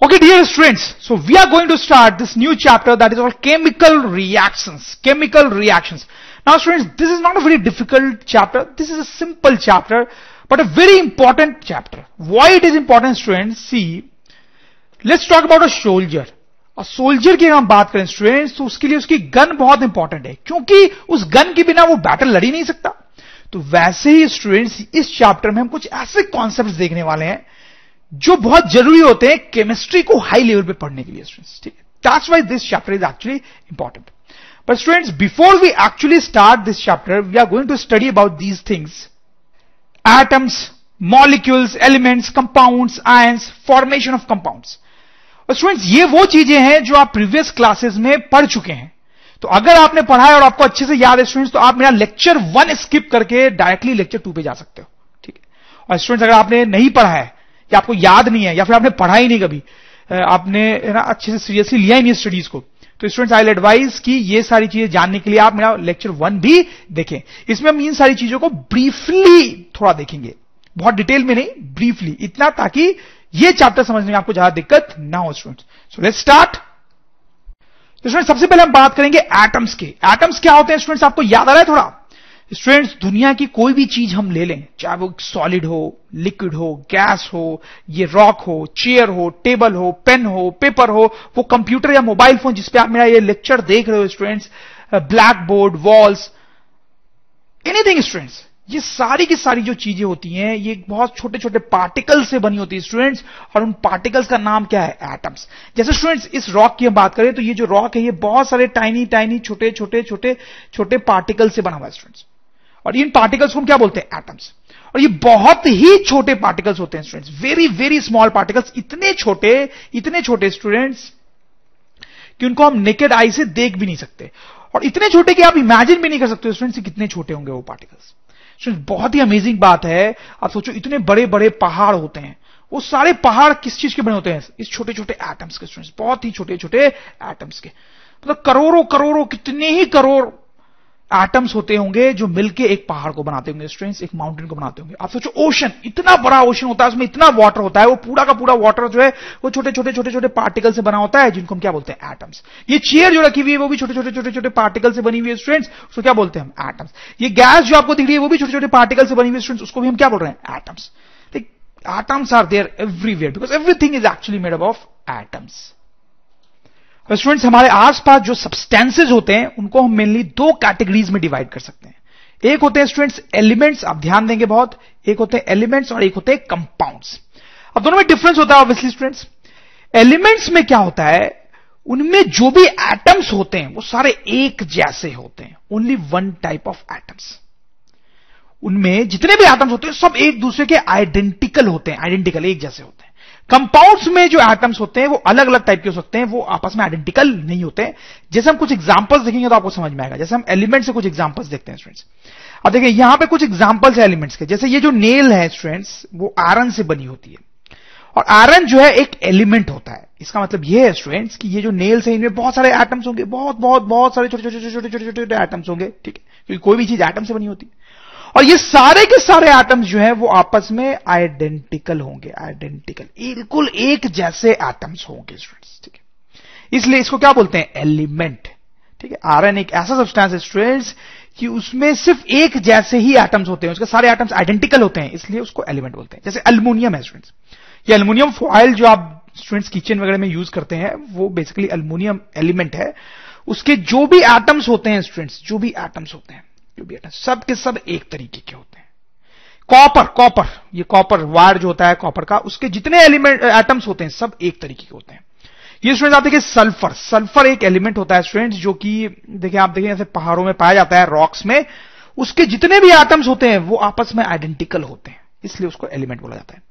Okay, dear students, so we are going to start this new chapter that is called chemical reactions. Chemical reactions. Now students, this is not a very difficult chapter. This is a simple chapter, but a very important chapter. Why it is important students? See, let's talk about a soldier. और soldier की हम बात करें students तो उसके लिए उसकी gun बहुत इंपॉर्टेंट है क्योंकि उस गन के बिना वो बैटल लड़ ही नहीं सकता तो वैसे ही स्टूडेंट्स इस चैप्टर में हम कुछ ऐसे कॉन्सेप्ट देखने वाले हैं जो बहुत ज़रूरी होते हैं केमिस्ट्री को हाई लेवल पे पढ़ने के लिए स्टूडेंट्स ठीक है? That's why this chapter is actually important but students before we actually start this chapter we are going to study about these things atoms molecules elements compounds ions formation of compounds और students ये वो चीज़ें हैं जो आप previous classes में पढ़ चुके हैं। तो अगर आपने पढ़ा है और आपको अच्छे से याद है स्टूडेंट्स तो आप मेरा लेक्चर वन स्किप करके डायरेक्टली लेक्चर टू पे जा सकते हो, ठीक है? और स्टूडेंट्स अगर आपने नहीं पढ़ा है या आपको याद नहीं है, या फिर आपने पढ़ा ही नहीं कभी। आपने ना, अच्छे से सीरियसली लिया ही नहीं स्टडीज़ को। तो स्टूडेंट्स आई एडवाइज कि ये सारी चीज़ें जानने के लिए आप मेरा लेक्चर वन भी देखें। इसमें हम इन सारी चीज़ों को ब्रीफली थोड़ा देखेंगे। बहुत डिटेल में नहीं ब्रीफली इतना ताकि ये चैप्टर समझने में आपको ज़्यादा दिक्कत ना हो स्टूडेंट्स सो लेट्स स्टार्ट तो स्टूडेंट सबसे पहले हम बात करेंगे एटम्स के। एटम्स क्या होते हैं स्टूडेंट्स आपको याद आ रहा है थोड़ा? स्टूडेंट्स दुनिया की कोई भी चीज़ हम ले लें, चाहे वो सॉलिड हो लिक्विड हो गैस हो, ये रॉक हो चेयर हो टेबल हो पेन हो पेपर हो, वो कंप्यूटर या मोबाइल फ़ोन जिसपे आप मेरा ये लेक्चर देख रहे हो students black board walls anything students ये सारी की सारी जो चीज़ें होती हैं, ये बहुत छोटे छोटे पार्टिकल से बनी होती है स्टूडेंट्स और उन पार्टिकल्स का नाम क्या है? एटम्स जैसे स्टूडेंट्स इस रॉक की हम बात करें तो ये जो रॉक है, ये बहुत सारे टाइनी टाइनी छोटे छोटे छोटे छोटे पार्टिकल से बना हुआ है स्टूडेंट्स और इन पार्टिकल्स को हम क्या बोलते हैं? एटम्स और ये बहुत ही छोटे पार्टिकल्स होते हैं students very very small particles इतने छोटे इतने छोटे स्टूडेंट्स कि उनको हम नेकेड आई से देख भी नहीं सकते। और इतने छोटे कि आप इमेजिन भी नहीं कर सकते स्टूडेंट्स कितने छोटे होंगे वो पार्टिकल्स स्टूडेंट्स बहुत ही अमेजिंग बात है। आप सोचो, इतने बड़े बड़े पहाड़ होते हैं। वो सारे पहाड़ किस चीज़ के बने होते हैं? इस छोटे छोटे एटम्स के स्टूडेंट्स बहुत ही छोटे छोटे एटम्स के। मतलब करोड़ों करोड़ों कितने ही करोड़ एटम्स होते होंगे जो मिलके एक पहाड़ को बनाते होंगे स्टूडेंट्स एक माउंटेन को बनाते होंगे। आप सोचो ओशन इतना बड़ा ओशन होता है, उसमें इतना वाटर होता है, वो पूरा का पूरा वाटर जो है, वो छोटे छोटे छोटे छोटे पार्टिकल से बना होता है, जिनको हम क्या बोलते हैं एटम्स ये चेयर जो रखी हुई है, वो भी छोटे छोटे छोटे छोटे पार्टिकल से बनी हुई है स्टूडेंट्स उसको क्या बोलते हैं हम एटम्स ये गैस जो आपको दिख रही है, वो भी छोटे छोटे पार्टिकल से बनी हुई स्टूडेंट्स उसको भी हम क्या बोल रहे हैं atoms atoms are there everywhere because everything is actually made up of atoms students हमारे आसपास जो सब्सटेंसेज होते हैं, उनको हम मेनली दो कैटेगरीज में डिवाइड कर सकते हैं। एक होते हैं स्टूडेंट्स एलिमेंट्स आप ध्यान देंगे बहुत। एक होते हैं एलिमेंट्स और एक होते हैं कंपाउंड्स अब दोनों में डिफरेंस होता है ऑब्वियसली स्टूडेंट्स एलिमेंट्स में क्या होता है? उनमें जो भी एटम्स होते हैं, वो सारे एक जैसे होते हैं। Only one type of atoms उनमें जितने भी एटम्स होते हैं, सब एक दूसरे के आइडेंटिकल होते हैं। आइडेंटिकल एक जैसे होते हैं। कंपाउंड्स में जो एटम्स होते हैं, वो अलग अलग टाइप के हो सकते हैं, वो आपस में आइडेंटिकल नहीं होते। जैसे हम कुछ एग्जांपल्स देखेंगे तो आपको समझ में आएगा। जैसे हम एलिमेंट से कुछ एग्जांपल्स देखते हैं स्टूडेंट्स अब देखिए, यहाँ पे कुछ एग्जांपल्स है एलिमेंट्स के। जैसे ये जो नेल है स्टूडेंट्स वो आयरन से बनी होती है। और आयरन जो है, एक एलिमेंट होता है। इसका मतलब ये है स्टूडेंट्स कि ये जो नेल्स है, इनमें बहुत सारे एटम्स होंगे। बहुत बहुत बहुत सारे छोटे छोटे छोटे छोटे छोटे छोटे एटम्स होंगे, ठीक है? क्योंकि कोई भी चीज़ एटम से बनी होती। है और ये सारे के सारे एटम्स जो हैं, वो आपस में आइडेंटिकल होंगे आइडेंटिकल बिल्कुल एक जैसे एटम्स होंगे स्टूडेंट्स ठीक है? इसलिए इसको क्या बोलते हैं? एलिमेंट ठीक है? आयरन एक ऐसा सब्सटेंस है स्टूडेंट्स कि उसमें सिर्फ़ एक जैसे ही एटम्स होते हैं, उसके सारे एटम्स आइडेंटिकल होते हैं, इसलिए उसको एलिमेंट बोलते हैं। जैसे अल्मोनियम है स्टूडेंट्स ये अल्मोनियम फॉइल जो आप स्टूडेंट्स किचन वगैरह में यूज़ करते हैं, वो बेसिकली अल्मोनियम एलिमेंट है। उसके जो भी एटम्स होते हैं स्टूडेंट्स जो भी एटम्स होते हैं जो भी सब के सब एक तरीके के होते हैं। कॉपर कॉपर, ये कॉपर वायर जो होता है कॉपर का, उसके जितने एलिमेंट, एटम्स होते हैं, सब एक तरीके के होते हैं। ये स्टूडेंट आप देखिए, सल्फ़र सल्फ़र एक एलिमेंट होता है स्टूडेंट्स जो कि, देखिए आप देखिए, जैसे पहाड़ों में पाया जाता है रॉक्स में, उसके जितने भी एटम्स होते हैं, वो आपस में आइडेंटिकल होते हैं, इसलिए उसको एलिमेंट बोला जाता है।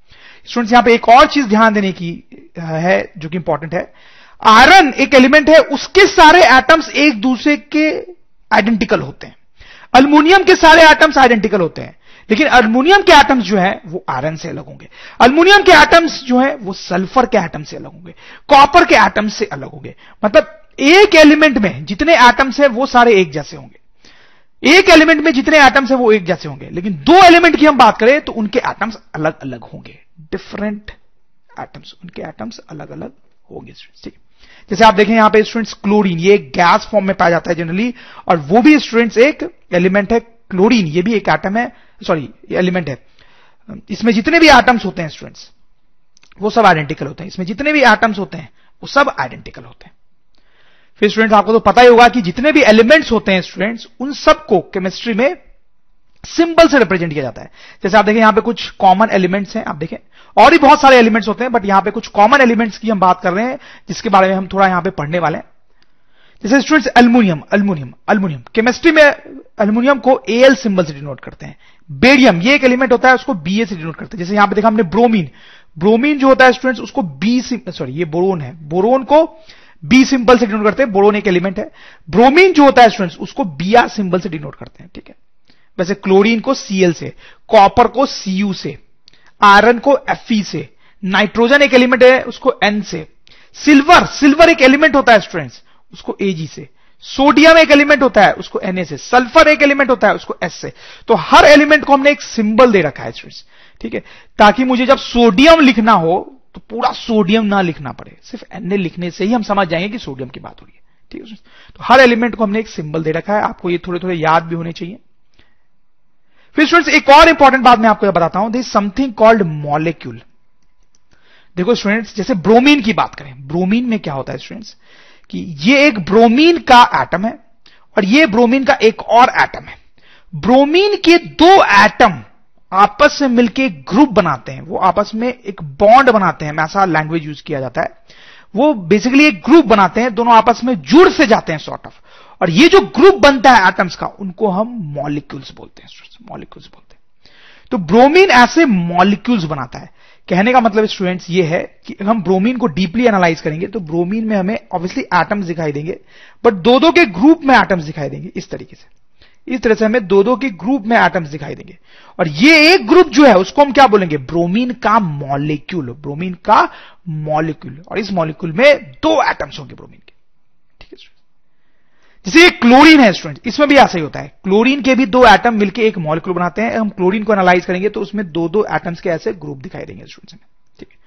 स्टूडेंट्स यहाँ पे एक और चीज़ ध्यान देने की है, जो कि इंपॉर्टेंट है। आयरन एक एलिमेंट है, उसके सारे एटम्स एक दूसरे के आइडेंटिकल होते हैं। अल्मोनियम के सारे एटम्स आइडेंटिकल होते हैं। लेकिन अल्मोनियम के एटम्स जो है, वो आयरन से अलग होंगे। अल्मोनियम के एटम्स जो है, वो सल्फ़र के एटम से अलग होंगे। कॉपर के एटम्स से अलग होंगे। मतलब एक एलिमेंट में जितने एटम्स है, वो सारे एक जैसे होंगे। एक एलिमेंट में जितने एटम्स है, वो एक जैसे होंगे। लेकिन दो एलिमेंट की हम बात करें तो उनके एटम्स अलग अलग होंगे। डिफरेंट एटम्स उनके एटम्स अलग अलग होंगे। ठीक। जैसे आप देखें यहाँ पे स्टूडेंट्स क्लोरीन ये गैस फॉर्म में पाया जाता है जनरली और वो भी स्टूडेंट्स एक एलिमेंट है क्लोरीन ये भी एक एटम है सॉरी एलिमेंट है। इसमें जितने भी एटम्स होते हैं स्टूडेंट्स वो सब आइडेंटिकल होते हैं। इसमें जितने भी एटम्स होते हैं, वो सब आइडेंटिकल होते हैं। फिर स्टूडेंट्स आपको तो पता ही होगा कि जितने भी एलिमेंट्स होते हैं स्टूडेंट्स उन सबको केमिस्ट्री में सिंबल से रिप्रेजेंट किया जाता है। जैसे आप देखें, यहाँ पे कुछ कॉमन एलिमेंट्स हैं, आप देखें। और भी बहुत सारे एलिमेंट्स होते हैं बट यहाँ पे कुछ कॉमन एलिमेंट्स की हम बात कर रहे हैं, जिसके बारे में हम थोड़ा यहाँ पे पढ़ने वाले हैं। जैसे students aluminium aluminium aluminium chemistry में अल्मोनियम को एल सिंबल से डिनोट करते हैं। बेरियम ये एक एलिमेंट होता है, उसको बी से डिनोट करते हैं। जैसे यहाँ पे देखा हमने ब्रोमीन ब्रोमीन जो होता है स्टूडेंट्स उसको बी सॉरी ये बोरोन है। बोरोन को बी सिंबल से डिनोट करते हैं बोरोन एक एलिमेंट है। ब्रोमीन जो होता है स्टूडेंट्स उसको बी आर सिंबल से डिनोट करते हैं, ठीक है। वैसे क्लोरीन को सीएल से कॉपर को सीयू से आयरन को एफ़ से नाइट्रोजन एक एलिमेंट है उसको एन से सिल्वर सिल्वर एक एलिमेंट होता है स्टूडेंट्स उसको एजी से सोडियम एक एलिमेंट होता है उसको एनए से सल्फ़र एक एलिमेंट होता है उसको एस से तो हर एलिमेंट को हमने एक सिंबल दे रखा है स्टूडेंट्स ठीक है? ताकि मुझे जब सोडियम लिखना हो तो पूरा सोडियम ना लिखना पड़े, सिर्फ़ एनए लिखने से ही हम समझ जाएँगे कि सोडियम की बात हो रही है, ठीक है तो हर एलिमेंट को हमने एक सिंबल दे रखा है, आपको ये थोड़े थोड़े याद भी होने चाहिए। फिर स्टूडेंट्स एक और इंपॉर्टेंट बात मैं आपको बताता हूँ दिस समथिंग कॉल्ड मॉलिक्यूल देखो स्टूडेंट्स जैसे ब्रोमीन की बात करें ब्रोमीन में क्या होता है स्टूडेंट्स कि ये एक ब्रोमीन का एटम है और ये ब्रोमीन का एक और एटम है। ब्रोमीन के दो एटम आपस में मिलकर एक ग्रुप बनाते हैं। वो आपस में एक बॉन्ड बनाते हैं, ऐसा लैंग्वेज यूज़ किया जाता है। वो बेसिकली एक ग्रुप बनाते हैं, दोनों आपस में जुड़ से जाते हैं सॉर्ट ऑफ़ और ये जो ग्रुप बनता है एटम्स का, उनको हम मॉलिक्यूल्स बोलते हैं मॉलिक्यूल्स बोलते हैं। तो ब्रोमीन ऐसे मॉलिक्यूल्स बनाता है। कहने का मतलब स्टूडेंट्स ये है कि हम ब्रोमीन को डीपली एनालाइज करेंगे तो ब्रोमीन में हमें ऑब्वियसली एटम्स दिखाई देंगे बट दो दो के ग्रुप में एटम्स दिखाई देंगे, इस तरीके से। इस तरह से हमें दो दो के ग्रुप में एटम्स दिखाई देंगे। और ये एक ग्रुप जो है, उसको हम क्या बोलेंगे? ब्रोमीन का मॉलिक्यूल ब्रोमीन का मॉलिक्यूल और इस मॉलिक्यूल में दो एटम्स होंगे ब्रोमीन के। ठीक है जैसे ये क्लोरीन है स्टूडेंट इसमें भी ऐसा ही होता है। क्लोरीन के भी दो एटम मिलकर एक मॉलिक्यूल बनाते हैं, हम क्लोरीन को एनालाइज करेंगे तो उसमें दो दो एटम्स के ऐसे ग्रुप दिखाई देंगे स्टूडेंट्स में ठीक है।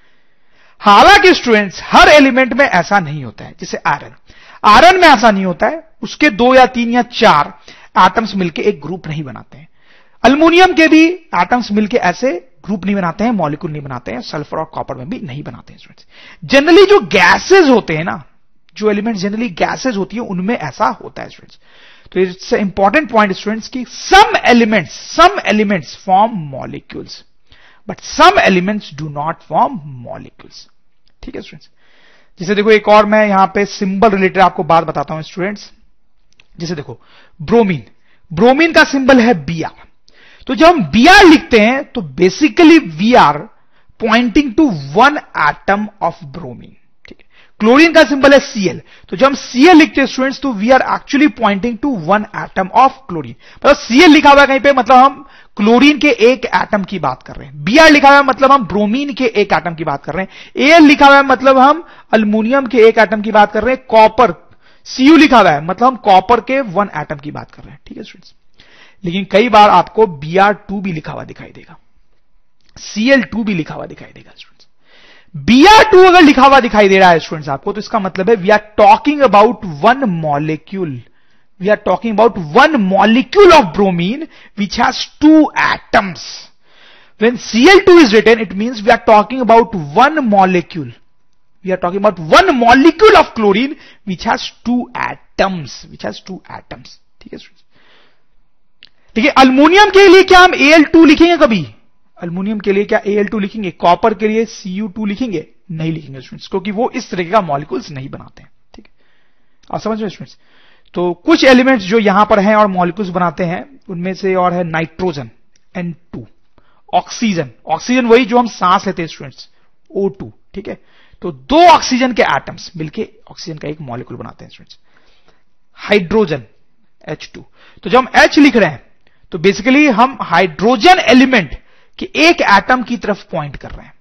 हालाँकि स्टूडेंट्स हर एलिमेंट में ऐसा नहीं होता है, जैसे आयरन। आयरन में ऐसा नहीं होता है, उसके दो या तीन या चार एटम्स मिलकर एक ग्रुप नहीं बनाते हैं। अल्मोनियम के भी एटम्स मिलकर ऐसे ग्रुप नहीं बनाते हैं मॉलिक्यूल नहीं बनाते हैं सल्फ़र और कॉपर में भी नहीं बनाते हैं स्टूडेंट्स जनरली जो गैसेज होते हैं ना जो एलिमेंट जनरली गैसेज होती है, उनमें ऐसा होता है स्टूडेंट्स तो इट्स इंपॉर्टेंट पॉइंट स्टूडेंट्स की some elements some elements form molecules but some elements do not form molecules ठीक है स्टूडेंट्स जैसे देखो, एक और मैं यहाँ पे सिंबल रिलेटेड आपको बात बताता हूँ स्टूडेंट्स जैसे देखो ब्रोमीन ब्रोमीन का सिंबल है बी तो जब हम बी लिखते हैं तो basically we are pointing to one atom of bromine chlorine का सिंबल है सीएल तो जब हम सीएल लिखते हैं स्टूडेंट्स तो we are actually pointing to one atom of chlorine मतलब सीएल लिखा हुआ है कहीं पे मतलब हम क्लोरीन के एक एटम की बात कर रहे हैं। बी आर लिखा हुआ है मतलब हम ब्रोमीन के एक एटम की बात कर रहे हैं। एल लिखा हुआ है मतलब हम अल्मोनियम के एक एटम की बात कर रहे हैं। कॉपर सीयू लिखा हुआ है मतलब हम कॉपर के वन एटम की बात कर रहे हैं। ठीक है स्टूडेंट्स लेकिन कई बार आपको बी आर टू भी लिखा हुआ दिखाई देगा। सीएल टू भी लिखा हुआ दिखाई देगा स्टूडेंट्स बी आर टू अगर लिखा हुआ दिखाई दे रहा है स्टूडेंट्स आपको तो इसका मतलब है we are talking about one molecule we are talking about one molecule of bromine which has two atoms when CL two is written it means we are talking about one molecule we are talking about one molecule of chlorine which has two atoms which has two atoms ठीक है ठीक है aluminium के लिए क्या हम A L two लिखेंगे कभी? अल्मोनियम के लिए क्या Al2 लिखेंगे? कॉपर के लिए Cu2 लिखेंगे? नहीं लिखेंगे स्टूडेंट्स क्योंकि वो इस तरीके का मॉलिकुल्स नहीं बनाते हैं, ठीक है? आप समझ रहे स्टूडेंट्स तो कुछ एलिमेंट्स जो यहाँ पर हैं और मॉलिक्यूल्स बनाते हैं, उनमें से और है नाइट्रोजन N2 ऑक्सीजन ऑक्सीजन वही जो हम सांस लेते हैं स्टूडेंट्स O2 ठीक है? तो दो ऑक्सीजन के एटम्स मिलके ऑक्सीजन का एक मॉलिक्यूल बनाते हैं स्टूडेंट्स हाइड्रोजन H2 तो जब हम H लिख रहे हैं तो बेसिकली हम हाइड्रोजन एलिमेंट कि एक एटम की तरफ़ पॉइंट कर रहे हैं।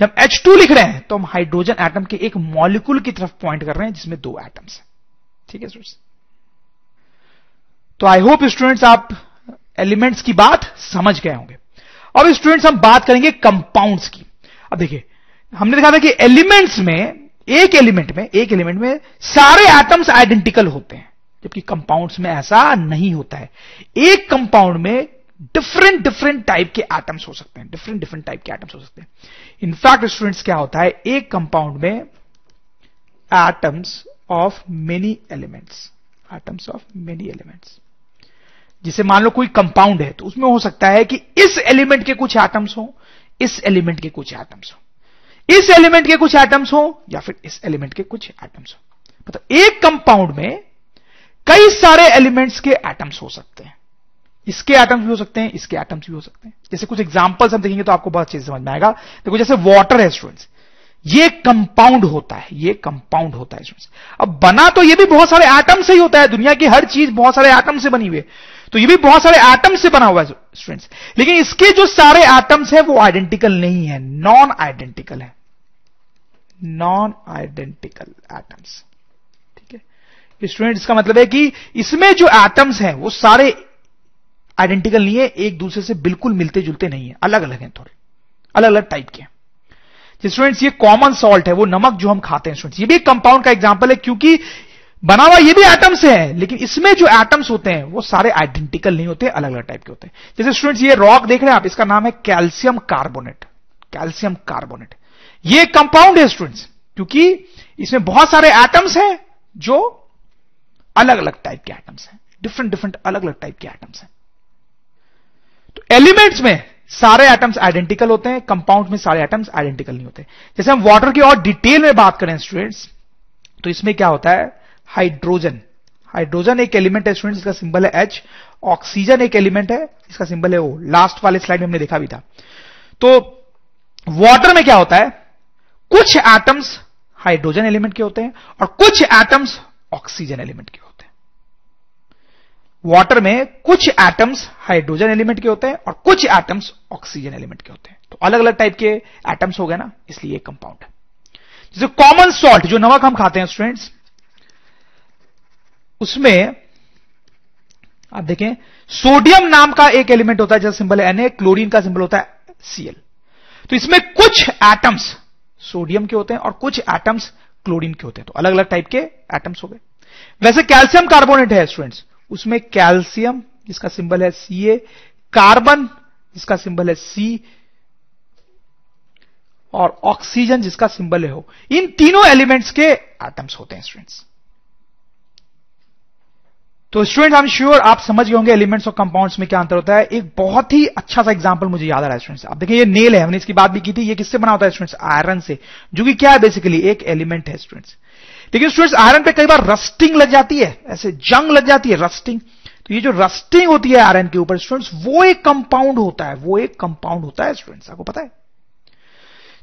जब H2 लिख रहे हैं तो हम हाइड्रोजन एटम के एक मॉलिक्यूल की तरफ़ पॉइंट कर रहे हैं, जिसमें दो एटम्स हैं। ठीक है स्टूडेंट्स तो आई होप स्टूडेंट्स आप एलिमेंट्स की बात समझ गए होंगे। अब स्टूडेंट्स हम बात करेंगे कंपाउंड्स की। अब देखिए, हमने देखा था कि एलिमेंट्स में, एक एलिमेंट में, एक एलिमेंट में सारे एटम्स आइडेंटिकल होते हैं, जबकि कंपाउंड्स में ऐसा नहीं होता है। एक कंपाउंड में डिफरेंट डिफरेंट टाइप के एटम्स हो सकते हैं। डिफरेंट डिफरेंट टाइप के एटम्स हो सकते हैं। इनफैक्ट स्टूडेंट्स क्या होता है? एक कंपाउंड में atoms of many elements atoms of many elements जिसे मान लो कोई कंपाउंड है तो उसमें हो सकता है कि इस एलिमेंट के कुछ एटम्स हो, इस एलिमेंट के कुछ एटम्स हो। इस एलिमेंट के कुछ एटम्स हो, या फिर इस एलिमेंट के कुछ एटम्स हो। मतलब एक कंपाउंड में कई सारे एलिमेंट्स के एटम्स हो सकते हैं। इसके एटम्स भी हो सकते हैं, इसके एटम्स भी हो सकते हैं। जैसे कुछ एग्जांपल्स हम देखेंगे तो आपको बहुत अच्छे समझ में आएगा। देखो, जैसे वाटर है स्टूडेंट्स ये कंपाउंड होता है, ये कंपाउंड होता है स्टूडेंट्स अब बना तो ये भी बहुत सारे एटम से ही होता है, दुनिया की हर चीज़ बहुत सारे एटम से बनी हुई है। तो ये भी बहुत सारे एटम से बना हुआ है स्टूडेंट्स लेकिन इसके जो सारे एटम्स हैं, वो आइडेंटिकल नहीं है नॉन आइडेंटिकल है। नॉन आइडेंटिकल एटम्स ठीक है? स्टूडेंट इसका मतलब है कि इसमें जो एटम्स हैं, वो सारे आइडेंटिकल नहीं है, एक दूसरे से बिल्कुल मिलते जुलते नहीं है। अलग अलग हैं थोड़े। अलग अलग टाइप के स्टूडेंट्स ये कॉमन सॉल्ट है, वो नमक जो हम खाते हैं स्टूडेंट्स ये भी एक कंपाउंड का एग्ज़ाम्पल है, क्योंकि बना हुआ ये भी एटम से है, लेकिन इसमें जो एटम्स होते हैं, वो सारे आइडेंटिकल नहीं होते अलग अलग टाइप के होते हैं। जैसे स्टूडेंट्स ये रॉक देख रहे हैं आप, इसका नाम है कैल्शियम कार्बोनेट कैल्शियम कार्बोनेट ये कंपाउंड है स्टूडेंट्स क्योंकि इसमें बहुत सारे एटम्स हैं, जो अलग अलग टाइप के एटम्स हैं। डिफरेंट डिफरेंट अलग अलग टाइप के एटम्स हैं। तो एलिमेंट्स में सारे एटम्स आइडेंटिकल होते हैं कंपाउंड में सारे एटम्स आइडेंटिकल नहीं होते जैसे हम वाटर की और डिटेल में बात करें स्टूडेंट्स तो इसमें क्या होता है? हाइड्रोजन हाइड्रोजन एक एलिमेंट है स्टूडेंट्स इसका सिंबल है एच ऑक्सीजन एक एलिमेंट है, इसका सिंबल है ओ लास्ट वाले स्लाइड में हमने देखा भी था। तो वाटर में क्या होता है? कुछ एटम्स हाइड्रोजन एलिमेंट के होते हैं और कुछ एटम्स ऑक्सीजन एलिमेंट के वाटर में कुछ एटम्स हाइड्रोजन एलिमेंट के होते हैं और कुछ एटम्स ऑक्सीजन एलिमेंट के होते हैं। तो अलग अलग टाइप के एटम्स हो गए ना, इसलिए कंपाउंड जैसे कॉमन सॉल्ट जो नमक हम खाते हैं स्टूडेंट्स उसमें आप देखें सोडियम नाम का एक एलिमेंट होता है, जैसा सिंबल है एन क्लोरीन का सिंबल होता है सीएल तो इसमें कुछ एटम्स सोडियम के होते हैं और कुछ एटम्स क्लोरीन के होते हैं। तो अलग अलग टाइप के एटम्स हो गए। वैसे कैल्शियम कार्बोनेट है स्टूडेंट्स उसमें कैल्शियम, जिसका सिंबल है सी ए कार्बन, जिसका सिंबल है सी और ऑक्सीजन, जिसका सिंबल है हो इन तीनों एलिमेंट्स के एटम्स होते हैं स्टूडेंट्स। तो स्टूडेंट एम श्योर आप समझ गए होंगे एलिमेंट्स और कंपाउंड्स में क्या अंतर होता है। एक बहुत ही अच्छा सा एग्जांपल मुझे याद आ रहा है स्टूडेंट्स। आप देखिए, ये नेल है, हमने इसकी बात भी की थी, ये किससे बना होता है स्टूडेंट्स? आयरन से। जो कि क्या है बेसिकली एक एलिमेंट है स्टूडेंट्स। लेकिन स्टूडेंट्स आयरन पे कई बार रस्टिंग लग जाती है, ऐसे जंग लग जाती है रस्टिंग तो ये जो रस्टिंग होती है आयरन के ऊपर स्टूडेंट्स वो एक कंपाउंड होता है, वो एक कंपाउंड होता है स्टूडेंट्स आपको पता है?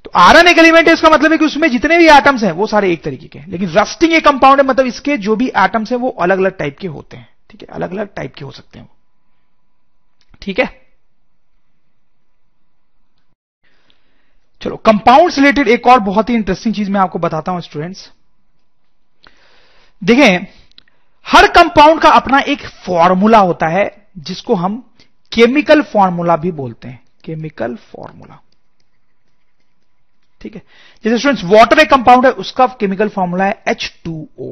तो आयरन एक एलिमेंट है, इसका मतलब है कि उसमें जितने भी एटम्स हैं, वो सारे एक तरीके के लेकिन रस्टिंग एक कंपाउंड है मतलब इसके जो भी एटम्स हैं, वो अलग अलग टाइप के होते हैं। ठीक है? अलग अलग टाइप के हो सकते हैं वो। ठीक है? चलो कंपाउंड रिलेटेड एक और बहुत ही इंटरेस्टिंग चीज़ मैं आपको बताता हूँ स्टूडेंट्स देखें, हर कंपाउंड का अपना एक फॉर्मूला होता है, जिसको हम केमिकल फॉर्मूला भी बोलते हैं। केमिकल फॉर्मूला ठीक है? जैसे स्टूडेंट्स वाटर एक कंपाउंड है, उसका केमिकल फॉर्मूला है H2O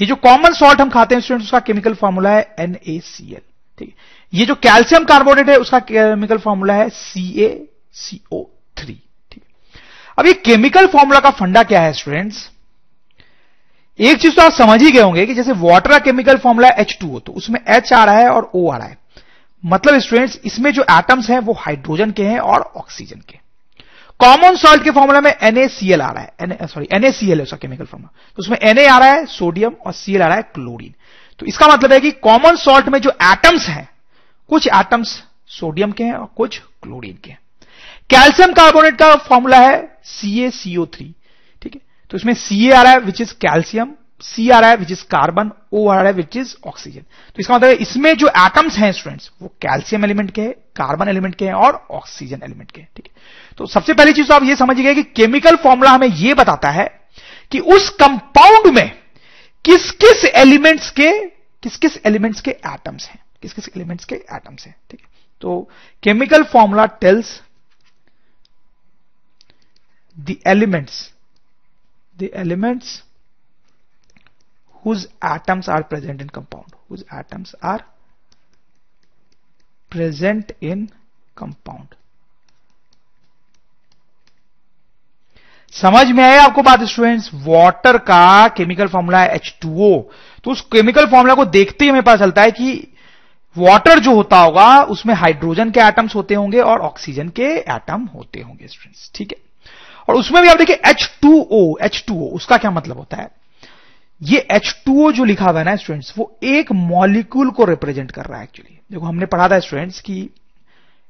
ये जो कॉमन सॉल्ट हम खाते हैं स्टूडेंट्स उसका केमिकल फॉर्मूला है NaCl ठीक है? ये जो कैल्शियम कार्बोनेट है, उसका केमिकल फॉर्मूला है CaCO3 ठीक है? अब ये केमिकल फॉर्मूला का फंडा क्या है स्टूडेंट्स एक चीज़ तो आप समझ ही गए होंगे कि जैसे वाटर का केमिकल फॉर्मूला एच टू तो उसमें एच आ रहा है और ओ आ रहा है। मतलब स्टूडेंट्स इसमें जो एटम्स हैं, वो हाइड्रोजन के हैं और ऑक्सीजन के। कॉमन सॉल्ट के फॉर्मूला में NaCl आ रहा है। सॉरी NaCl है उसका केमिकल फॉर्मूला तो उसमें Na आ रहा है सोडियम और Cl आ रहा है क्लोरीन तो इसका मतलब है कि कॉमन सॉल्ट में जो एटम्स हैं, कुछ एटम्स सोडियम के हैं और कुछ क्लोरीन के हैं। कैल्शियम कार्बोनेट का फॉर्मूला है CaCO3 ठीक है तो इसमें Ca आ रहा है विच इज़ कैल्शियम सी आ रहा है विच इज़ कार्बन ओ आ रहा है विच इज़ ऑक्सीजन तो इसका मतलब इसमें जो एटम्स हैं स्टूडेंट्स वो कैल्शियम एलिमेंट के हैं कार्बन एलिमेंट के हैं, और ऑक्सीजन एलिमेंट के हैं, ठीक है? तो सबसे पहली चीज़ तो आप ये समझिए कि केमिकल फॉर्मूला हमें यह बताता है कि उस कंपाउंड में किस किस एलिमेंट्स के किस किस एलिमेंट्स के एटम्स हैं किस किस एलिमेंट्स के एटम्स हैं, ठीक है? तो chemical formula tells the elements the elements whose atoms are present in compound, whose atoms are present in compound. समझ में आया आपको बात स्टूडेंट्स वाटर का केमिकल फॉर्मूला है H2O तो उस केमिकल फॉर्मूला को देखते ही हमें पता चलता है कि वाटर जो होता होगा, उसमें हाइड्रोजन के एटम्स होते होंगे और ऑक्सीजन के एटम होते होंगे स्टूडेंट्स ठीक है? और उसमें भी आप देखिए H2O H2O उसका क्या मतलब होता है? ये H2O जो लिखा हुआ है ना स्टूडेंट्स वो एक मॉलिक्यूल को रिप्रेजेंट कर रहा है एक्चुअली देखो, हमने पढ़ा था स्टूडेंट्स की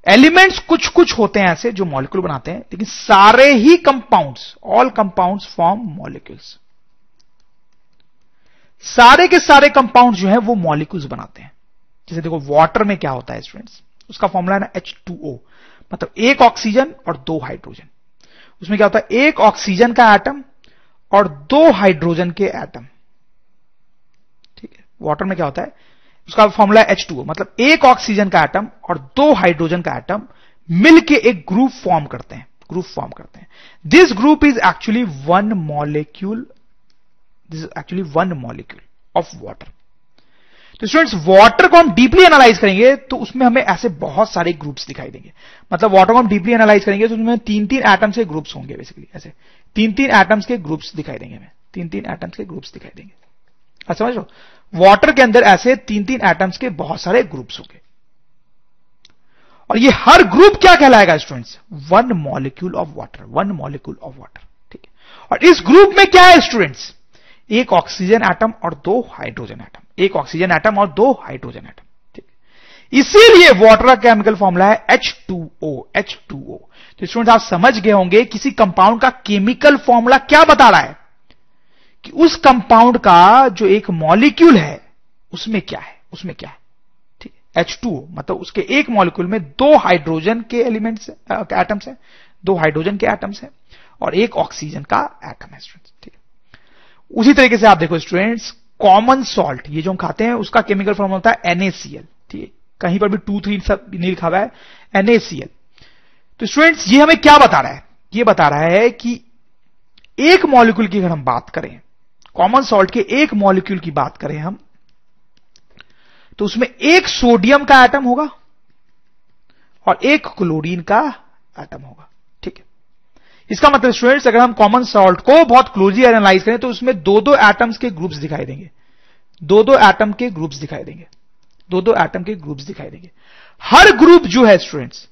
एलिमेंट्स कुछ कुछ होते हैं ऐसे जो मॉलिक्यूल बनाते हैं, लेकिन सारे ही compounds all compounds form molecules सारे के सारे कंपाउंड जो है वो मॉलिक्यूल्स बनाते हैं। जैसे देखो वाटर में क्या होता है स्टूडेंट्स उसका फॉर्मूला है ना H2O मतलब एक ऑक्सीजन और दो हाइड्रोजन उसमें क्या होता है? एक ऑक्सीजन का एटम और दो हाइड्रोजन के एटम ठीक है? वाटर में क्या होता है? उसका फॉर्मूला एच टू मतलब एक ऑक्सीजन का एटम और दो हाइड्रोजन का एटम मिलके एक ग्रुप फॉर्म करते हैं। ग्रुप फॉर्म करते हैं। This group is actually one molecule this is actually one molecule of water तो स्टूडेंट्स वाटर को हम डीपली एनालाइज करेंगे तो उसमें हमें ऐसे बहुत सारे ग्रुप्स दिखाई देंगे। मतलब वाटर को हम डीपली एनालाइज करेंगे तो उसमें तीन तीन एटम्स के ग्रुप्स होंगे बेसिकली ऐसे। तीन तीन एटम्स के ग्रुप्स दिखाई देंगे हमें। तीन तीन एटम्स के ग्रुप्स दिखाई देंगे। अच्छा समझ लो वाटर के अंदर ऐसे तीन तीन एटम्स के बहुत सारे ग्रुप्स होंगे। और ये हर ग्रुप क्या कहलाएगा students one molecule of water one molecule of water ठीक है? और इस ग्रुप में क्या है स्टूडेंट्स एक ऑक्सीजन एटम और दो हाइड्रोजन एटम एक ऑक्सीजन एटम और दो हाइड्रोजन एटम इसीलिए वाटर का केमिकल फॉर्मूला है H2O H2O तो स्टूडेंट्स आप समझ गए होंगे किसी कंपाउंड का केमिकल फॉर्मूला क्या बता रहा है कि उस कंपाउंड का जो एक मॉलिक्यूल है, उसमें क्या है, उसमें क्या है, ठीक है। H2O मतलब उसके एक मॉलिक्यूल में दो हाइड्रोजन के एलिमेंट्स एटम्स हैं, दो हाइड्रोजन के एटम्स हैं और एक ऑक्सीजन का एटम है स्टूडेंट्स ठीक उसी तरीके से आप देखो स्टूडेंट्स कॉमन सॉल्ट ये जो हम खाते हैं, उसका केमिकल फॉर्म होता है NaCl ठीक है? कहीं पर भी टू थ्री सब नहीं लिखा हुआ है NaCl तो स्टूडेंट्स ये हमें क्या बता रहा है? ये बता रहा है कि एक मॉलिक्यूल की अगर हम बात करें कॉमन सॉल्ट के एक मॉलिक्यूल की बात करें हम तो उसमें एक सोडियम का एटम होगा और एक क्लोरीन का एटम होगा। इसका मतलब स्टूडेंट्स अगर हम कॉमन सॉल्ट को बहुत क्लोजली एनालाइज करें तो उसमें दो दो एटम्स के ग्रुप्स दिखाई देंगे। दो दो एटम के ग्रुप्स दिखाई देंगे। दो दो एटम के ग्रुप्स दिखाई देंगे। हर ग्रुप जो है स्टूडेंट्स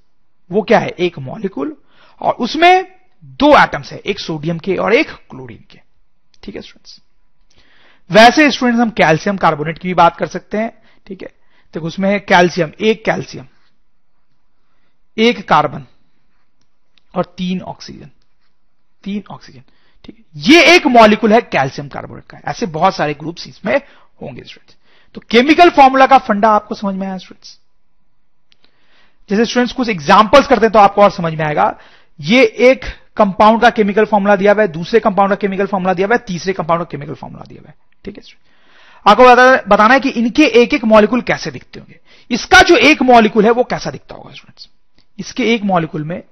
वो क्या है? एक मॉलिक्यूल और उसमें दो एटम्स है, एक सोडियम के और एक क्लोरीन के। ठीक है स्टूडेंट्स वैसे स्टूडेंट्स हम कैल्शियम कार्बोनेट की भी बात कर सकते हैं। ठीक है? तो उसमें है कैल्शियम एक कैल्शियम एक कार्बन और तीन ऑक्सीजन तीन ऑक्सीजन ठीक है? ये एक मॉलिक्यूल है कैल्शियम कार्बोनेट का। ऐसे बहुत सारे ग्रुप्स इसमें होंगे स्टूडेंट्स तो केमिकल फॉर्मूला का फंडा आपको समझ में आया स्टूडेंट्स जैसे स्टूडेंट्स कुछ एग्जांपल्स करते हैं तो आपको और समझ में आएगा। ये एक कंपाउंड का केमिकल फॉर्मूला दिया हुआ है, दूसरे कंपाउंड का केमिकल फॉर्मूला दिया हुआ है, तीसरे कंपाउंड का केमिकल फॉर्मूला दिया हुआ है। ठीक है आपको बताना है कि इनके एक एक मॉलिक्यूल कैसे दिखते होंगे। इसका जो एक मॉलिक्यूल है वो कैसा दिखता होगा स्टूडेंट्स इसके एक मॉलिक्यूल में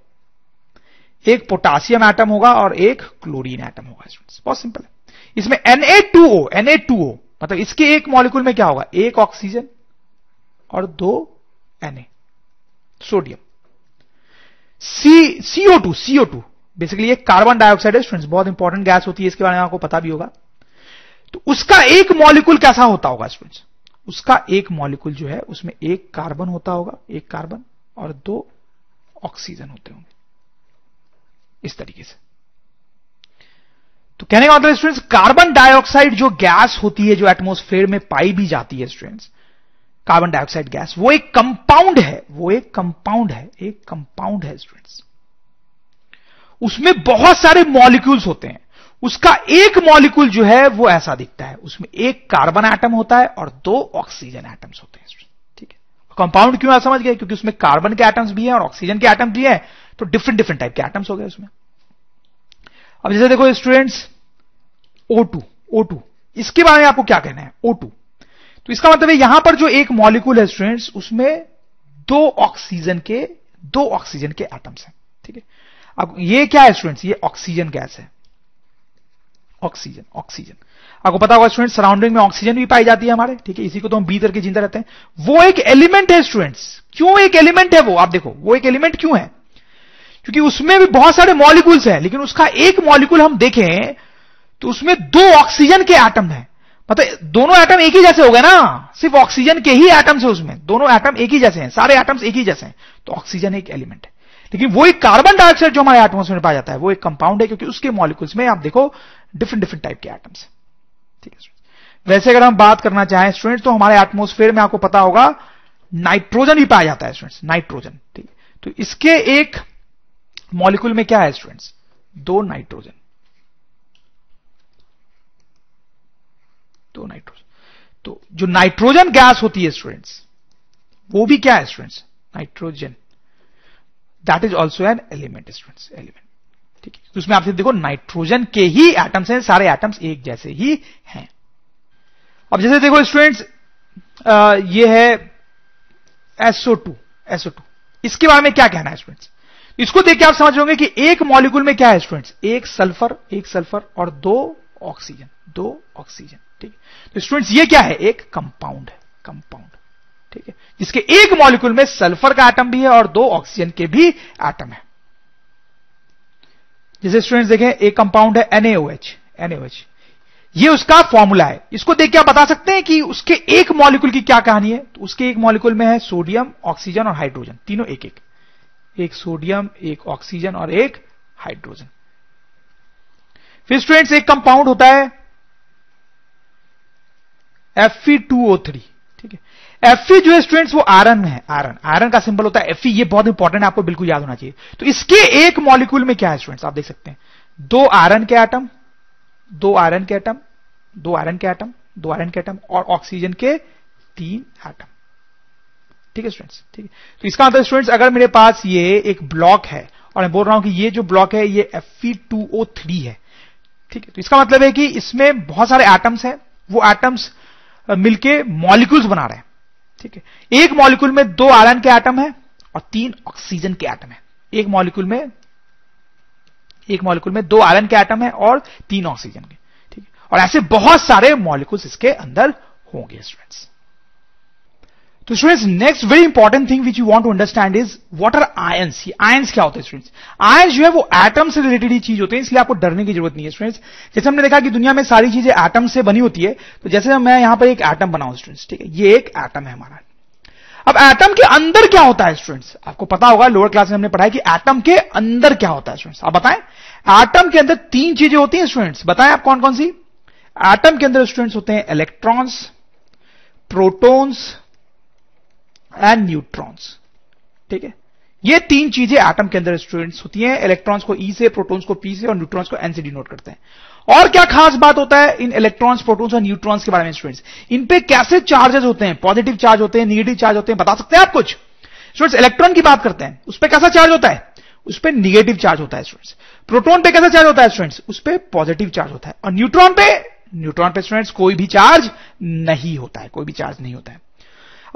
एक पोटासियम एटम होगा और एक क्लोरीन एटम होगा स्टूडेंट्स बहुत सिंपल है। इसमें Na2O Na2O मतलब इसके एक मॉलिक्यूल में क्या होगा? एक ऑक्सीजन और दो Na sodium C CO2 CO2 basically एक कार्बन डाइऑक्साइड है स्टूडेंट्स बहुत इंपॉर्टेंट गैस होती है, इसके बारे में आपको पता भी होगा। तो उसका एक मॉलिक्यूल कैसा होता होगा स्टूडेंट्स उसका एक मॉलिक्यूल जो है, उसमें एक कार्बन होता होगा, एक कार्बन और दो ऑक्सीजन होते होंगे। इस तरीके से। तो कहने का मतलब स्टूडेंट्स कार्बन डाइऑक्साइड जो गैस होती है, जो एटमोस्फेयर में पाई भी जाती है स्टूडेंट्स कार्बन डाइऑक्साइड गैस वो एक कंपाउंड है, वो एक कंपाउंड है, एक कंपाउंड है स्टूडेंट्स उसमें बहुत सारे मॉलिक्यूल्स होते हैं। उसका एक मॉलिक्यूल जो है, वो ऐसा दिखता है। उसमें एक कार्बन एटम होता है और दो ऑक्सीजन एटम्स होते हैं ठीक है? कंपाउंड क्यों समझ गए? क्योंकि उसमें कार्बन के एटम्स भी हैं और ऑक्सीजन के एटम्स भी हैं। तो डिफरेंट डिफरेंट टाइप के एटम्स हो गए उसमें। अब जैसे देखो स्टूडेंट्स O2 O2 इसके बारे में आपको क्या कहना है? O2 तो इसका मतलब है यहाँ पर जो एक मॉलिक्यूल है स्टूडेंट्स उसमें दो ऑक्सीजन के, दो ऑक्सीजन के एटम्स हैं। ठीक है? अब ये क्या है स्टूडेंट्स ये ऑक्सीजन गैस है। ऑक्सीजन ऑक्सीजन आपको पता होगा स्टूडेंट सराउंडिंग में ऑक्सीजन भी पाई जाती है हमारे। ठीक है? इसी को तो हम बी करके ज़िंदा रहते हैं। वो एक एलिमेंट है स्टूडेंट्स क्यों एक एलिमेंट है वो? आप देखो, वो एक एलिमेंट क्यों है? क्योंकि उसमें भी बहुत सारे मॉलिक्यूल्स हैं, लेकिन उसका एक मॉलिक्यूल हम देखें तो उसमें दो ऑक्सीजन के एटम हैं। मतलब दोनों एटम एक ही जैसे हो गए ना? सिर्फ़ ऑक्सीजन के ही एटम्स है उसमें। दोनों एटम एक ही जैसे हैं, सारे एटम्स एक ही जैसे हैं। तो ऑक्सीजन एक एलिमेंट है। लेकिन वो एक कार्बन डाइऑक्साइड जो हमारे एटमोस्फेयर में पाया जाता है, वो एक कंपाउंड है, क्योंकि उसके मॉलिक्यूल्स में आप देखो डिफरेंट डिफरेंट टाइप के एटम्स ठीक है वैसे अगर हम बात करना चाहें स्टूडेंट तो हमारे एटमोस्फेयर में आपको पता होगा नाइट्रोजन भी पाया जाता है स्टूडेंट्स नाइट्रोजन ठीक तो इसके एक मॉलिक्यूल में क्या है स्टूडेंट्स दो नाइट्रोजन। दो नाइट्रोजन। तो जो नाइट्रोजन गैस होती है स्टूडेंट्स वो भी क्या है students nitrogen. That is also an element students element ठीक है? तो उसमें आपसे देखो, नाइट्रोजन के ही एटम्स हैं, सारे एटम्स एक जैसे ही हैं। अब जैसे देखो स्टूडेंट्स ये है SO2 SO2 इसके बारे में क्या कहना है स्टूडेंट्स इसको देख के आप समझ होंगे कि एक मॉलिक्यूल में क्या है स्टूडेंट्स एक सल्फ़र एक सल्फ़र और दो ऑक्सीजन दो ऑक्सीजन, ठीक है? तो स्टूडेंट्स ये क्या है? एक कंपाउंड है कंपाउंड ठीक है? जिसके एक मॉलिक्यूल में सल्फ़र का एटम भी है और दो ऑक्सीजन के भी एटम है। जैसे स्टूडेंट्स देखें, एक कंपाउंड है एनएओएच एनएओएच ये उसका फॉर्मूला है। इसको देख के आप बता सकते हैं कि उसके एक मॉलिक्यूल की क्या कहानी है? तो उसके एक मॉलिक्यूल में है सोडियम ऑक्सीजन और हाइड्रोजन तीनों एक एक एक सोडियम, एक ऑक्सीजन और एक हाइड्रोजन। फिर स्टूडेंट्स, एक कंपाउंड होता है Fe2O3 ठीक है? Fe जो है स्टूडेंट्स, वो आयरन में है, आयरन। आयरन का सिंबल होता है Fe, ये बहुत इंपॉर्टेंट है, आपको बिल्कुल याद होना चाहिए। तो इसके एक मॉलिक्यूल में क्या है स्टूडेंट्स, आप देख सकते हैं। दो आयरन के एटम दो आयरन के एटम दो आयरन के एटम दो आयरन के एटम और ऑक्सीजन के तीन एटम ठीक है स्टूडेंट्स ठीक है। तो इसका मतलब स्टूडेंट्स अगर मेरे पास ये एक ब्लॉक है, और मैं बोल रहा हूँ कि ये जो ब्लॉक है, ये Fe2O3 है, ठीक है? तो इसका मतलब है कि इसमें बहुत सारे एटम्स हैं, वो एटम्स मिलके मॉलिक्यूल्स बना रहे हैं, ठीक है? एक मॉलिक्यूल में दो आयरन के एटम है, और तीन ऑक्सीजन के एटम है। एक मॉलिक्यूल में, एक मॉलिक्यूल में दो आयरन के एटम है, और तीन ऑक्सीजन के, ठीक है? और ऐसे बहुत सारे मॉलिक्यूल्स इसके अंदर होंगे स्टूडेंट्स तो students next very important thing which you want to understand is what are ions ions क्या होते हैं स्टूडेंट्स आयंस जो है वो एटम से रिलेटेड ही चीज़ होते हैं, इसलिए आपको डरने की ज़रूरत नहीं है स्टूडेंट्स जैसे हमने देखा कि दुनिया में सारी चीज़ें एटम से बनी होती है तो जैसे मैं यहाँ पर एक एटम बनाऊँ स्टूडेंट्स ठीक है? ये एक एटम है हमारा। अब एटम के अंदर क्या होता है स्टूडेंट्स आपको पता होगा लोअर क्लास में हमने पढ़ा है कि एटम के अंदर क्या होता है स्टूडेंट्स आप बताएँ। एटम के अंदर तीन चीज़ें होती हैं स्टूडेंट्स बताएँ आप कौन कौन सी? एटम के अंदर स्टूडेंट्स होते हैं इलेक्ट्रॉन्स प्रोटॉन्स एंड न्यूट्रॉन्स ठीक है? ये तीन चीज़ें एटम के अंदर स्टूडेंट्स होती हैं। इलेक्ट्रॉन्स को ई e से प्रोटॉन्स को पी से और न्यूट्रॉन्स को एन से डिनोट करते हैं। और क्या खास बात होता है इन इलेक्ट्रॉन्स प्रोटॉन्स और न्यूट्रॉन्स के बारे में स्टूडेंट्स इन पे कैसे चार्जेस होते हैं? पॉजिटिव चार्ज होते हैं निगेटिव चार्ज होते हैं, बता सकते हैं आप कुछ? स्टूडेंट्स इलेक्ट्रॉन की बात करते हैं। उस पर कैसा चार्ज होता है? उस पर निगेटिव चार्ज होता है स्टूडेंट्स प्रोटोन पे कैसा चार्ज होता है स्टूडेंट्स उस पर पॉजिटिव चार्ज होता है। और न्यूट्रॉन पे? न्यूट्रॉन पे स्टूडेंट्स कोई भी चार्ज नहीं होता है, कोई भी चार्ज नहीं होता है।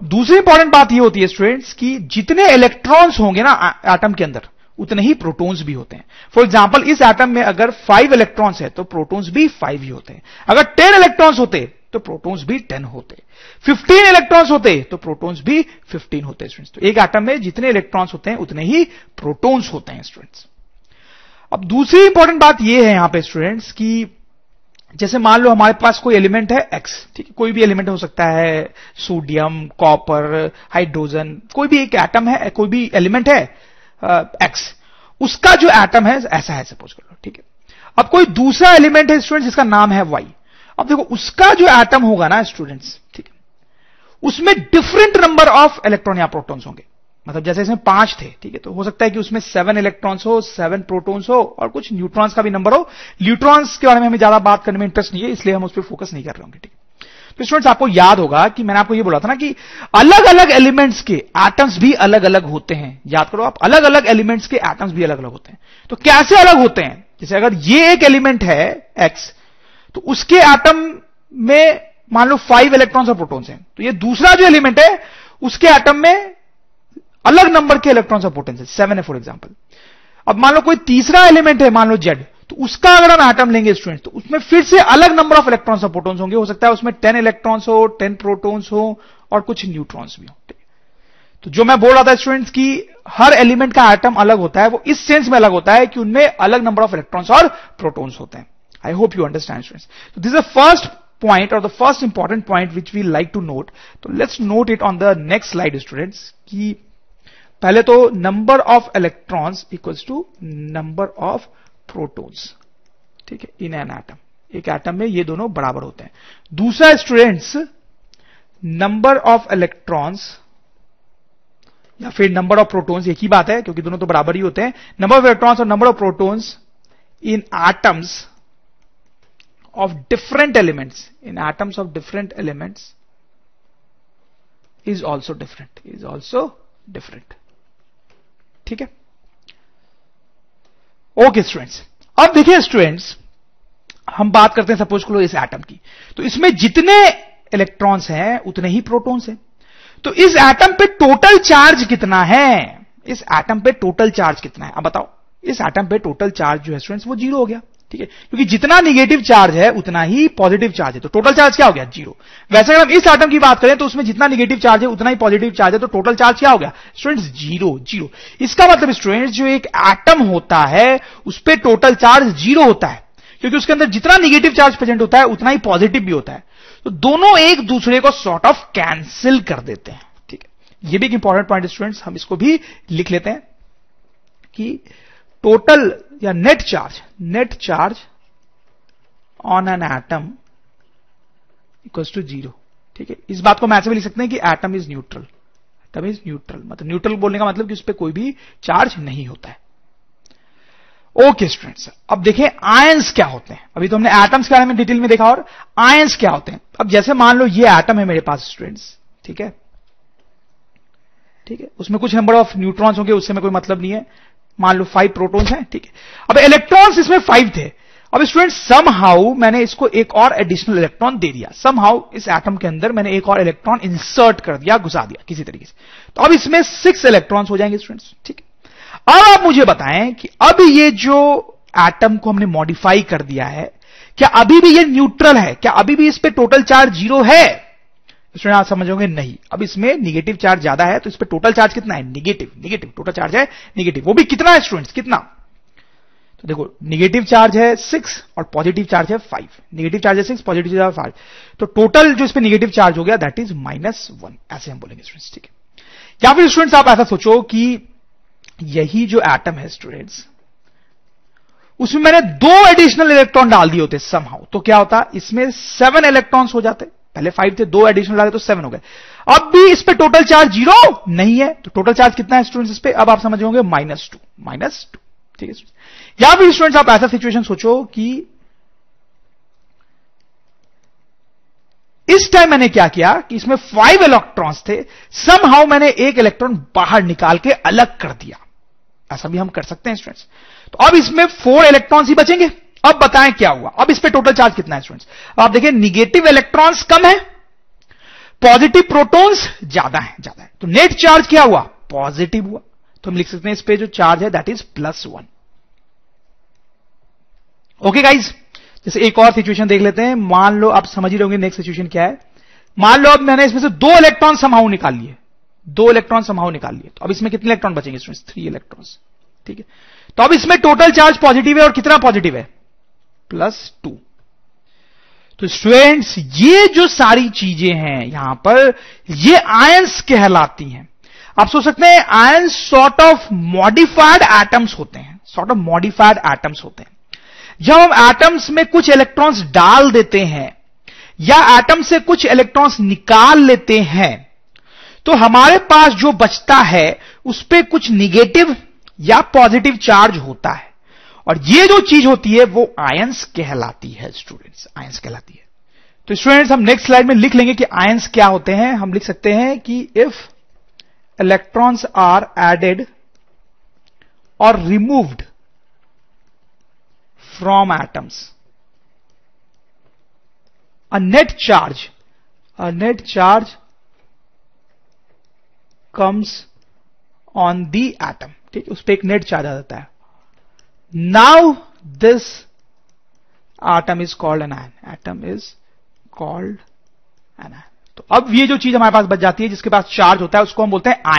अब दूसरी इंपॉर्टेंट बात यह होती है स्टूडेंट्स कि जितने इलेक्ट्रॉन्स होंगे ना एटम के अंदर, उतने ही प्रोटॉन्स भी होते हैं। फॉर एग्जांपल इस एटम में अगर फाइव इलेक्ट्रॉन्स है तो प्रोटॉन्स भी फाइव ही होते हैं। अगर टेन इलेक्ट्रॉन्स होते तो प्रोटॉन्स भी टेन होते। फिफ्टीन इलेक्ट्रॉन्स होते तो प्रोटॉन्स भी फिफ्टीन होते स्टूडेंट्स तो एक एटम में जितने इलेक्ट्रॉन्स होते हैं, उतने ही प्रोटॉन्स होते हैं स्टूडेंट्स अब दूसरी इंपॉर्टेंट बात यह है यहाँ पे स्टूडेंट्स की जैसे मान लो हमारे पास कोई एलिमेंट है एक्स ठीक है, कोई भी एलिमेंट हो सकता है, सोडियम, कॉपर, हाइड्रोजन, कोई भी एक एटम है, कोई भी एलिमेंट है एक्स उसका जो एटम है, ऐसा है सपोज़ कर लो ठीक है। अब कोई दूसरा एलिमेंट है स्टूडेंट जिसका नाम है वाई अब देखो, उसका जो एटम होगा ना स्टूडेंट्स ठीक है, उसमें डिफरेंट नंबर ऑफ़ इलेक्ट्रॉन या प्रोटॉन्स होंगे। मतलब जैसे इसमें पाँच थे, ठीक है तो हो सकता है कि उसमें सेवन इलेक्ट्रॉन्स हो सेवन प्रोटॉन्स हो, और कुछ न्यूट्रॉन्स का भी नंबर हो। न्यूट्रॉन्स के बारे में हमें ज़्यादा बात करने में इंटरेस्ट नहीं है, इसलिए हम उस पर फोकस नहीं कर रहे होंगे, ठीक है। तो स्टूडेंट्स आपको याद होगा कि मैंने आपको ये बोला था ना कि अलग अलग एलिमेंट्स के एटम्स भी अलग अलग होते हैं। याद करो आप अलग अलग एलिमेंट्स के एटम्स भी अलग अलग होते हैं। तो कैसे अलग होते हैं? जैसे अगर ये एक एलिमेंट है एक्स तो उसके एटम में मान लो फाइव इलेक्ट्रॉन्स और प्रोटॉन्स हैं। तो ये दूसरा जो एलिमेंट है, उसके एटम में अलग नंबर के इलेक्ट्रॉन्स ऑफ़ पोटेंशियल सेवन है फॉर एग्ज़ाम्पल अब मान लो कोई तीसरा एलिमेंट है, मान लो जेड तो उसका अगर हम एटम लेंगे स्टूडेंट तो उसमें फिर से अलग नंबर ऑफ़ इलेक्ट्रॉन्स और प्रोटॉन्स होंगे। हो सकता है उसमें टेन इलेक्ट्रॉन्स हो टेन प्रोटॉन्स हो, और कुछ न्यूट्रॉन्स भी हो। तो जो मैं बोल रहा था स्टूडेंट्स की, हर एलिमेंट का एटम अलग होता है, वो इस सेंस में अलग होता है कि उनमें अलग नंबर ऑफ़ इलेक्ट्रॉन्स और प्रोटॉन्स होते हैं। I hope you understand students तो दिस इज़ फ़र्स्ट पॉइंट और the first important point which we like to note तो let's note it on the next slide students की पहले तो number of electrons equals to number of protons ठीक है? In an atom एक atom में ये दोनों बराबर होते हैं। दूसरा स्टूडेंट्स नंबर ऑफ़ इलेक्ट्रॉन्स या फिर नंबर ऑफ़ प्रोटॉन्स एक ही बात है, क्योंकि दोनों तो बराबर ही होते हैं। नंबर ऑफ़ इलेक्ट्रॉन्स और number of protons in atoms of different elements in atoms of different elements is also different is also different ठीक है? ओके स्टूडेंट्स अब देखिए स्टूडेंट्स हम बात करते हैं सपोज़ को इस एटम की। तो इसमें जितने इलेक्ट्रॉन्स हैं, उतने ही प्रोटॉन्स हैं। तो इस एटम पे टोटल चार्ज कितना है? इस एटम पे टोटल चार्ज कितना है? अब बताओ, इस एटम पे टोटल चार्ज जो है स्टूडेंट्स वो ज़ीरो हो गया। ठीक है? क्योंकि जितना निगेटिव चार्ज है, उतना ही पॉजिटिव चार्ज है। तो टोटल चार्ज क्या हो गया? ज़ीरो वैसे अगर हम इस आइटम की बात करें तो उसमें जितना निगेटिव चार्ज है, उतना ही पॉजिटिव चार्ज है तो टोटल चार्ज क्या हो गया? स्टूडेंट्स ज़ीरो ज़ीरो इसका मतलब स्टूडेंट्स जो एक एटम होता है, उस पर टोटल चार्ज ज़ीरो होता है। क्योंकि उसके अंदर जितना निगेटिव चार्ज प्रेजेंट होता है, उतना ही पॉजिटिव भी होता है। तो दोनों एक दूसरे को सॉर्ट ऑफ़ कैंसिल कर देते हैं। ठीक है? ये भी एक इंपॉर्टेंट पॉइंट स्टूडेंट्स हम इसको भी लिख लेते हैं कि टोटल या net charge net charge on an atom equals to zero ठीक है? इस बात को मैं ऐसे भी लिख सकते हैं कि atom is neutral atom is neutral मतलब न्यूट्रल बोलने का मतलब कि उस पर कोई भी चार्ज नहीं होता है। ओके स्टूडेंट्स अब देखें आयंस क्या होते हैं? अभी तो हमने एटम्स के बारे में डिटेल में देखा और आयंस क्या होते हैं? अब जैसे मान लो ये एटम है मेरे पास स्टूडेंट्स ठीक है? ठीक है? उसमें कुछ नंबर ऑफ़ न्यूट्रॉन्स होंगे, उससे में कोई मतलब नहीं है। मान लो फाइव प्रोटॉन्स हैं, ठीक है। अब इलेक्ट्रॉन्स इसमें फाइव थे। अब स्टूडेंट सम हाउ मैंने इसको एक और एडिशनल इलेक्ट्रॉन दे दिया। सम हाउ इस एटम के अंदर मैंने एक और इलेक्ट्रॉन इंसर्ट कर दिया, घुसा दिया किसी तरीके से। तो अब इसमें सिक्स इलेक्ट्रॉन्स हो जाएँगे स्टूडेंट्स ठीक है। अब आप मुझे बताएँ कि अब ये जो एटम को हमने मॉडिफाई कर दिया है, क्या अभी भी ये न्यूट्रल है? क्या अभी भी इस पे टोटल चार्ज ज़ीरो है? स्टूडेंट आप समझोगे नहीं। अब इसमें निगेटिव चार्ज ज़्यादा है तो इस पर टोटल चार्ज कितना है? निगेटिव निगेटिव टोटल चार्ज है निगेटिव वो भी कितना है स्टूडेंट्स कितना? तो देखो निगेटिव चार्ज है सिक्स और पॉजिटिव चार्ज है फाइव निगेटिव चार्ज है सिक्स पॉजिटिव चार्ज फाइव तो टोटल जो इस पर निगेटिव चार्ज हो गया दैट इज़ माइनस वन ऐसे हम बोलेंगे स्टूडेंट्स ठीक है? या फिर स्टूडेंट्स आप ऐसा सोचो कि यही जो एटम है स्टूडेंट्स उसमें मैंने दो एडिशनल इलेक्ट्रॉन डाल दिए होते समहाउ तो क्या होता? इसमें सेवन इलेक्ट्रॉन्स हो जाते। पहले फाइव थे, दो एडिशनल डाले तो सेवन हो गए। अब भी इस पे टोटल चार्ज ज़ीरो नहीं है तो टोटल चार्ज कितना है स्टूडेंट्स इस पे? अब आप समझ होंगे माइनस टू माइनस टू ठीक है या फिर स्टूडेंट्स आप ऐसा सिचुएशन सोचो कि इस टाइम मैंने क्या किया कि इसमें फाइव इलेक्ट्रॉन्स थे सम हाउ मैंने एक इलेक्ट्रॉन बाहर निकाल के अलग कर दिया। ऐसा भी हम कर सकते हैं स्टूडेंट्स तो अब इसमें फोर इलेक्ट्रॉन्स ही बचेंगे। अब बताएँ क्या हुआ? अब इस पे टोटल चार्ज कितना है स्टूडेंट्स आप देखिए निगेटिव इलेक्ट्रॉन्स कम है पॉजिटिव प्रोटॉन्स ज़्यादा है ज़्यादा है। तो नेट चार्ज क्या हुआ? पॉजिटिव हुआ। तो हम लिख सकते हैं इस पे जो चार्ज है that is plus one okay guys जैसे एक और सिचुएशन देख लेते हैं। मान लो, आप समझ ही रहोगे नेक्स्ट सिचुएशन क्या है। मान लो, अब मैंने इसमें से दो इलेक्ट्रॉन समाऊ निकाल लिए। दो इलेक्ट्रॉन समाऊ निकाल लिए। तो अब इसमें कितने इलेक्ट्रॉन बचेंगे स्टूडेंट्स थ्री इलेक्ट्रॉन ठीक है? तो अब इसमें टोटल चार्ज पॉजिटिव है और कितना पॉजिटिव है? Plus two. तो स्टूडेंट्स, ये जो सारी चीज़ें हैं यहाँ पर, ये आयंस कहलाती हैं। आप सोच सकते हैं ions sort of modified atoms होते हैं। सॉर्ट ऑफ़ मॉडिफाइड एटम्स होते हैं। जब हम एटम्स में कुछ इलेक्ट्रॉन्स डाल देते हैं, या एटम से कुछ इलेक्ट्रॉन्स निकाल लेते हैं तो हमारे पास जो बचता है, उस पर कुछ निगेटिव या पॉजिटिव चार्ज होता है। और ये जो चीज़ होती है, वो आयंस कहलाती है स्टूडेंट्स आयंस कहलाती है। तो स्टूडेंट्स हम नेक्स्ट स्लाइड में लिख लेंगे कि आयंस क्या होते हैं। हम लिख सकते हैं कि इफ़ इलेक्ट्रॉन्स आर एडेड और removed from atoms a net charge a net charge comes on the atom ठीक है, उस पर एक नेट चार्ज आ जाता है। Now this atom is called an ion. Atom is called an ion. तो अब ये जो चीज़ हमारे पास बच जाती है, जिसके पास चार्ज होता है, उसको हम बोलते हैं आयन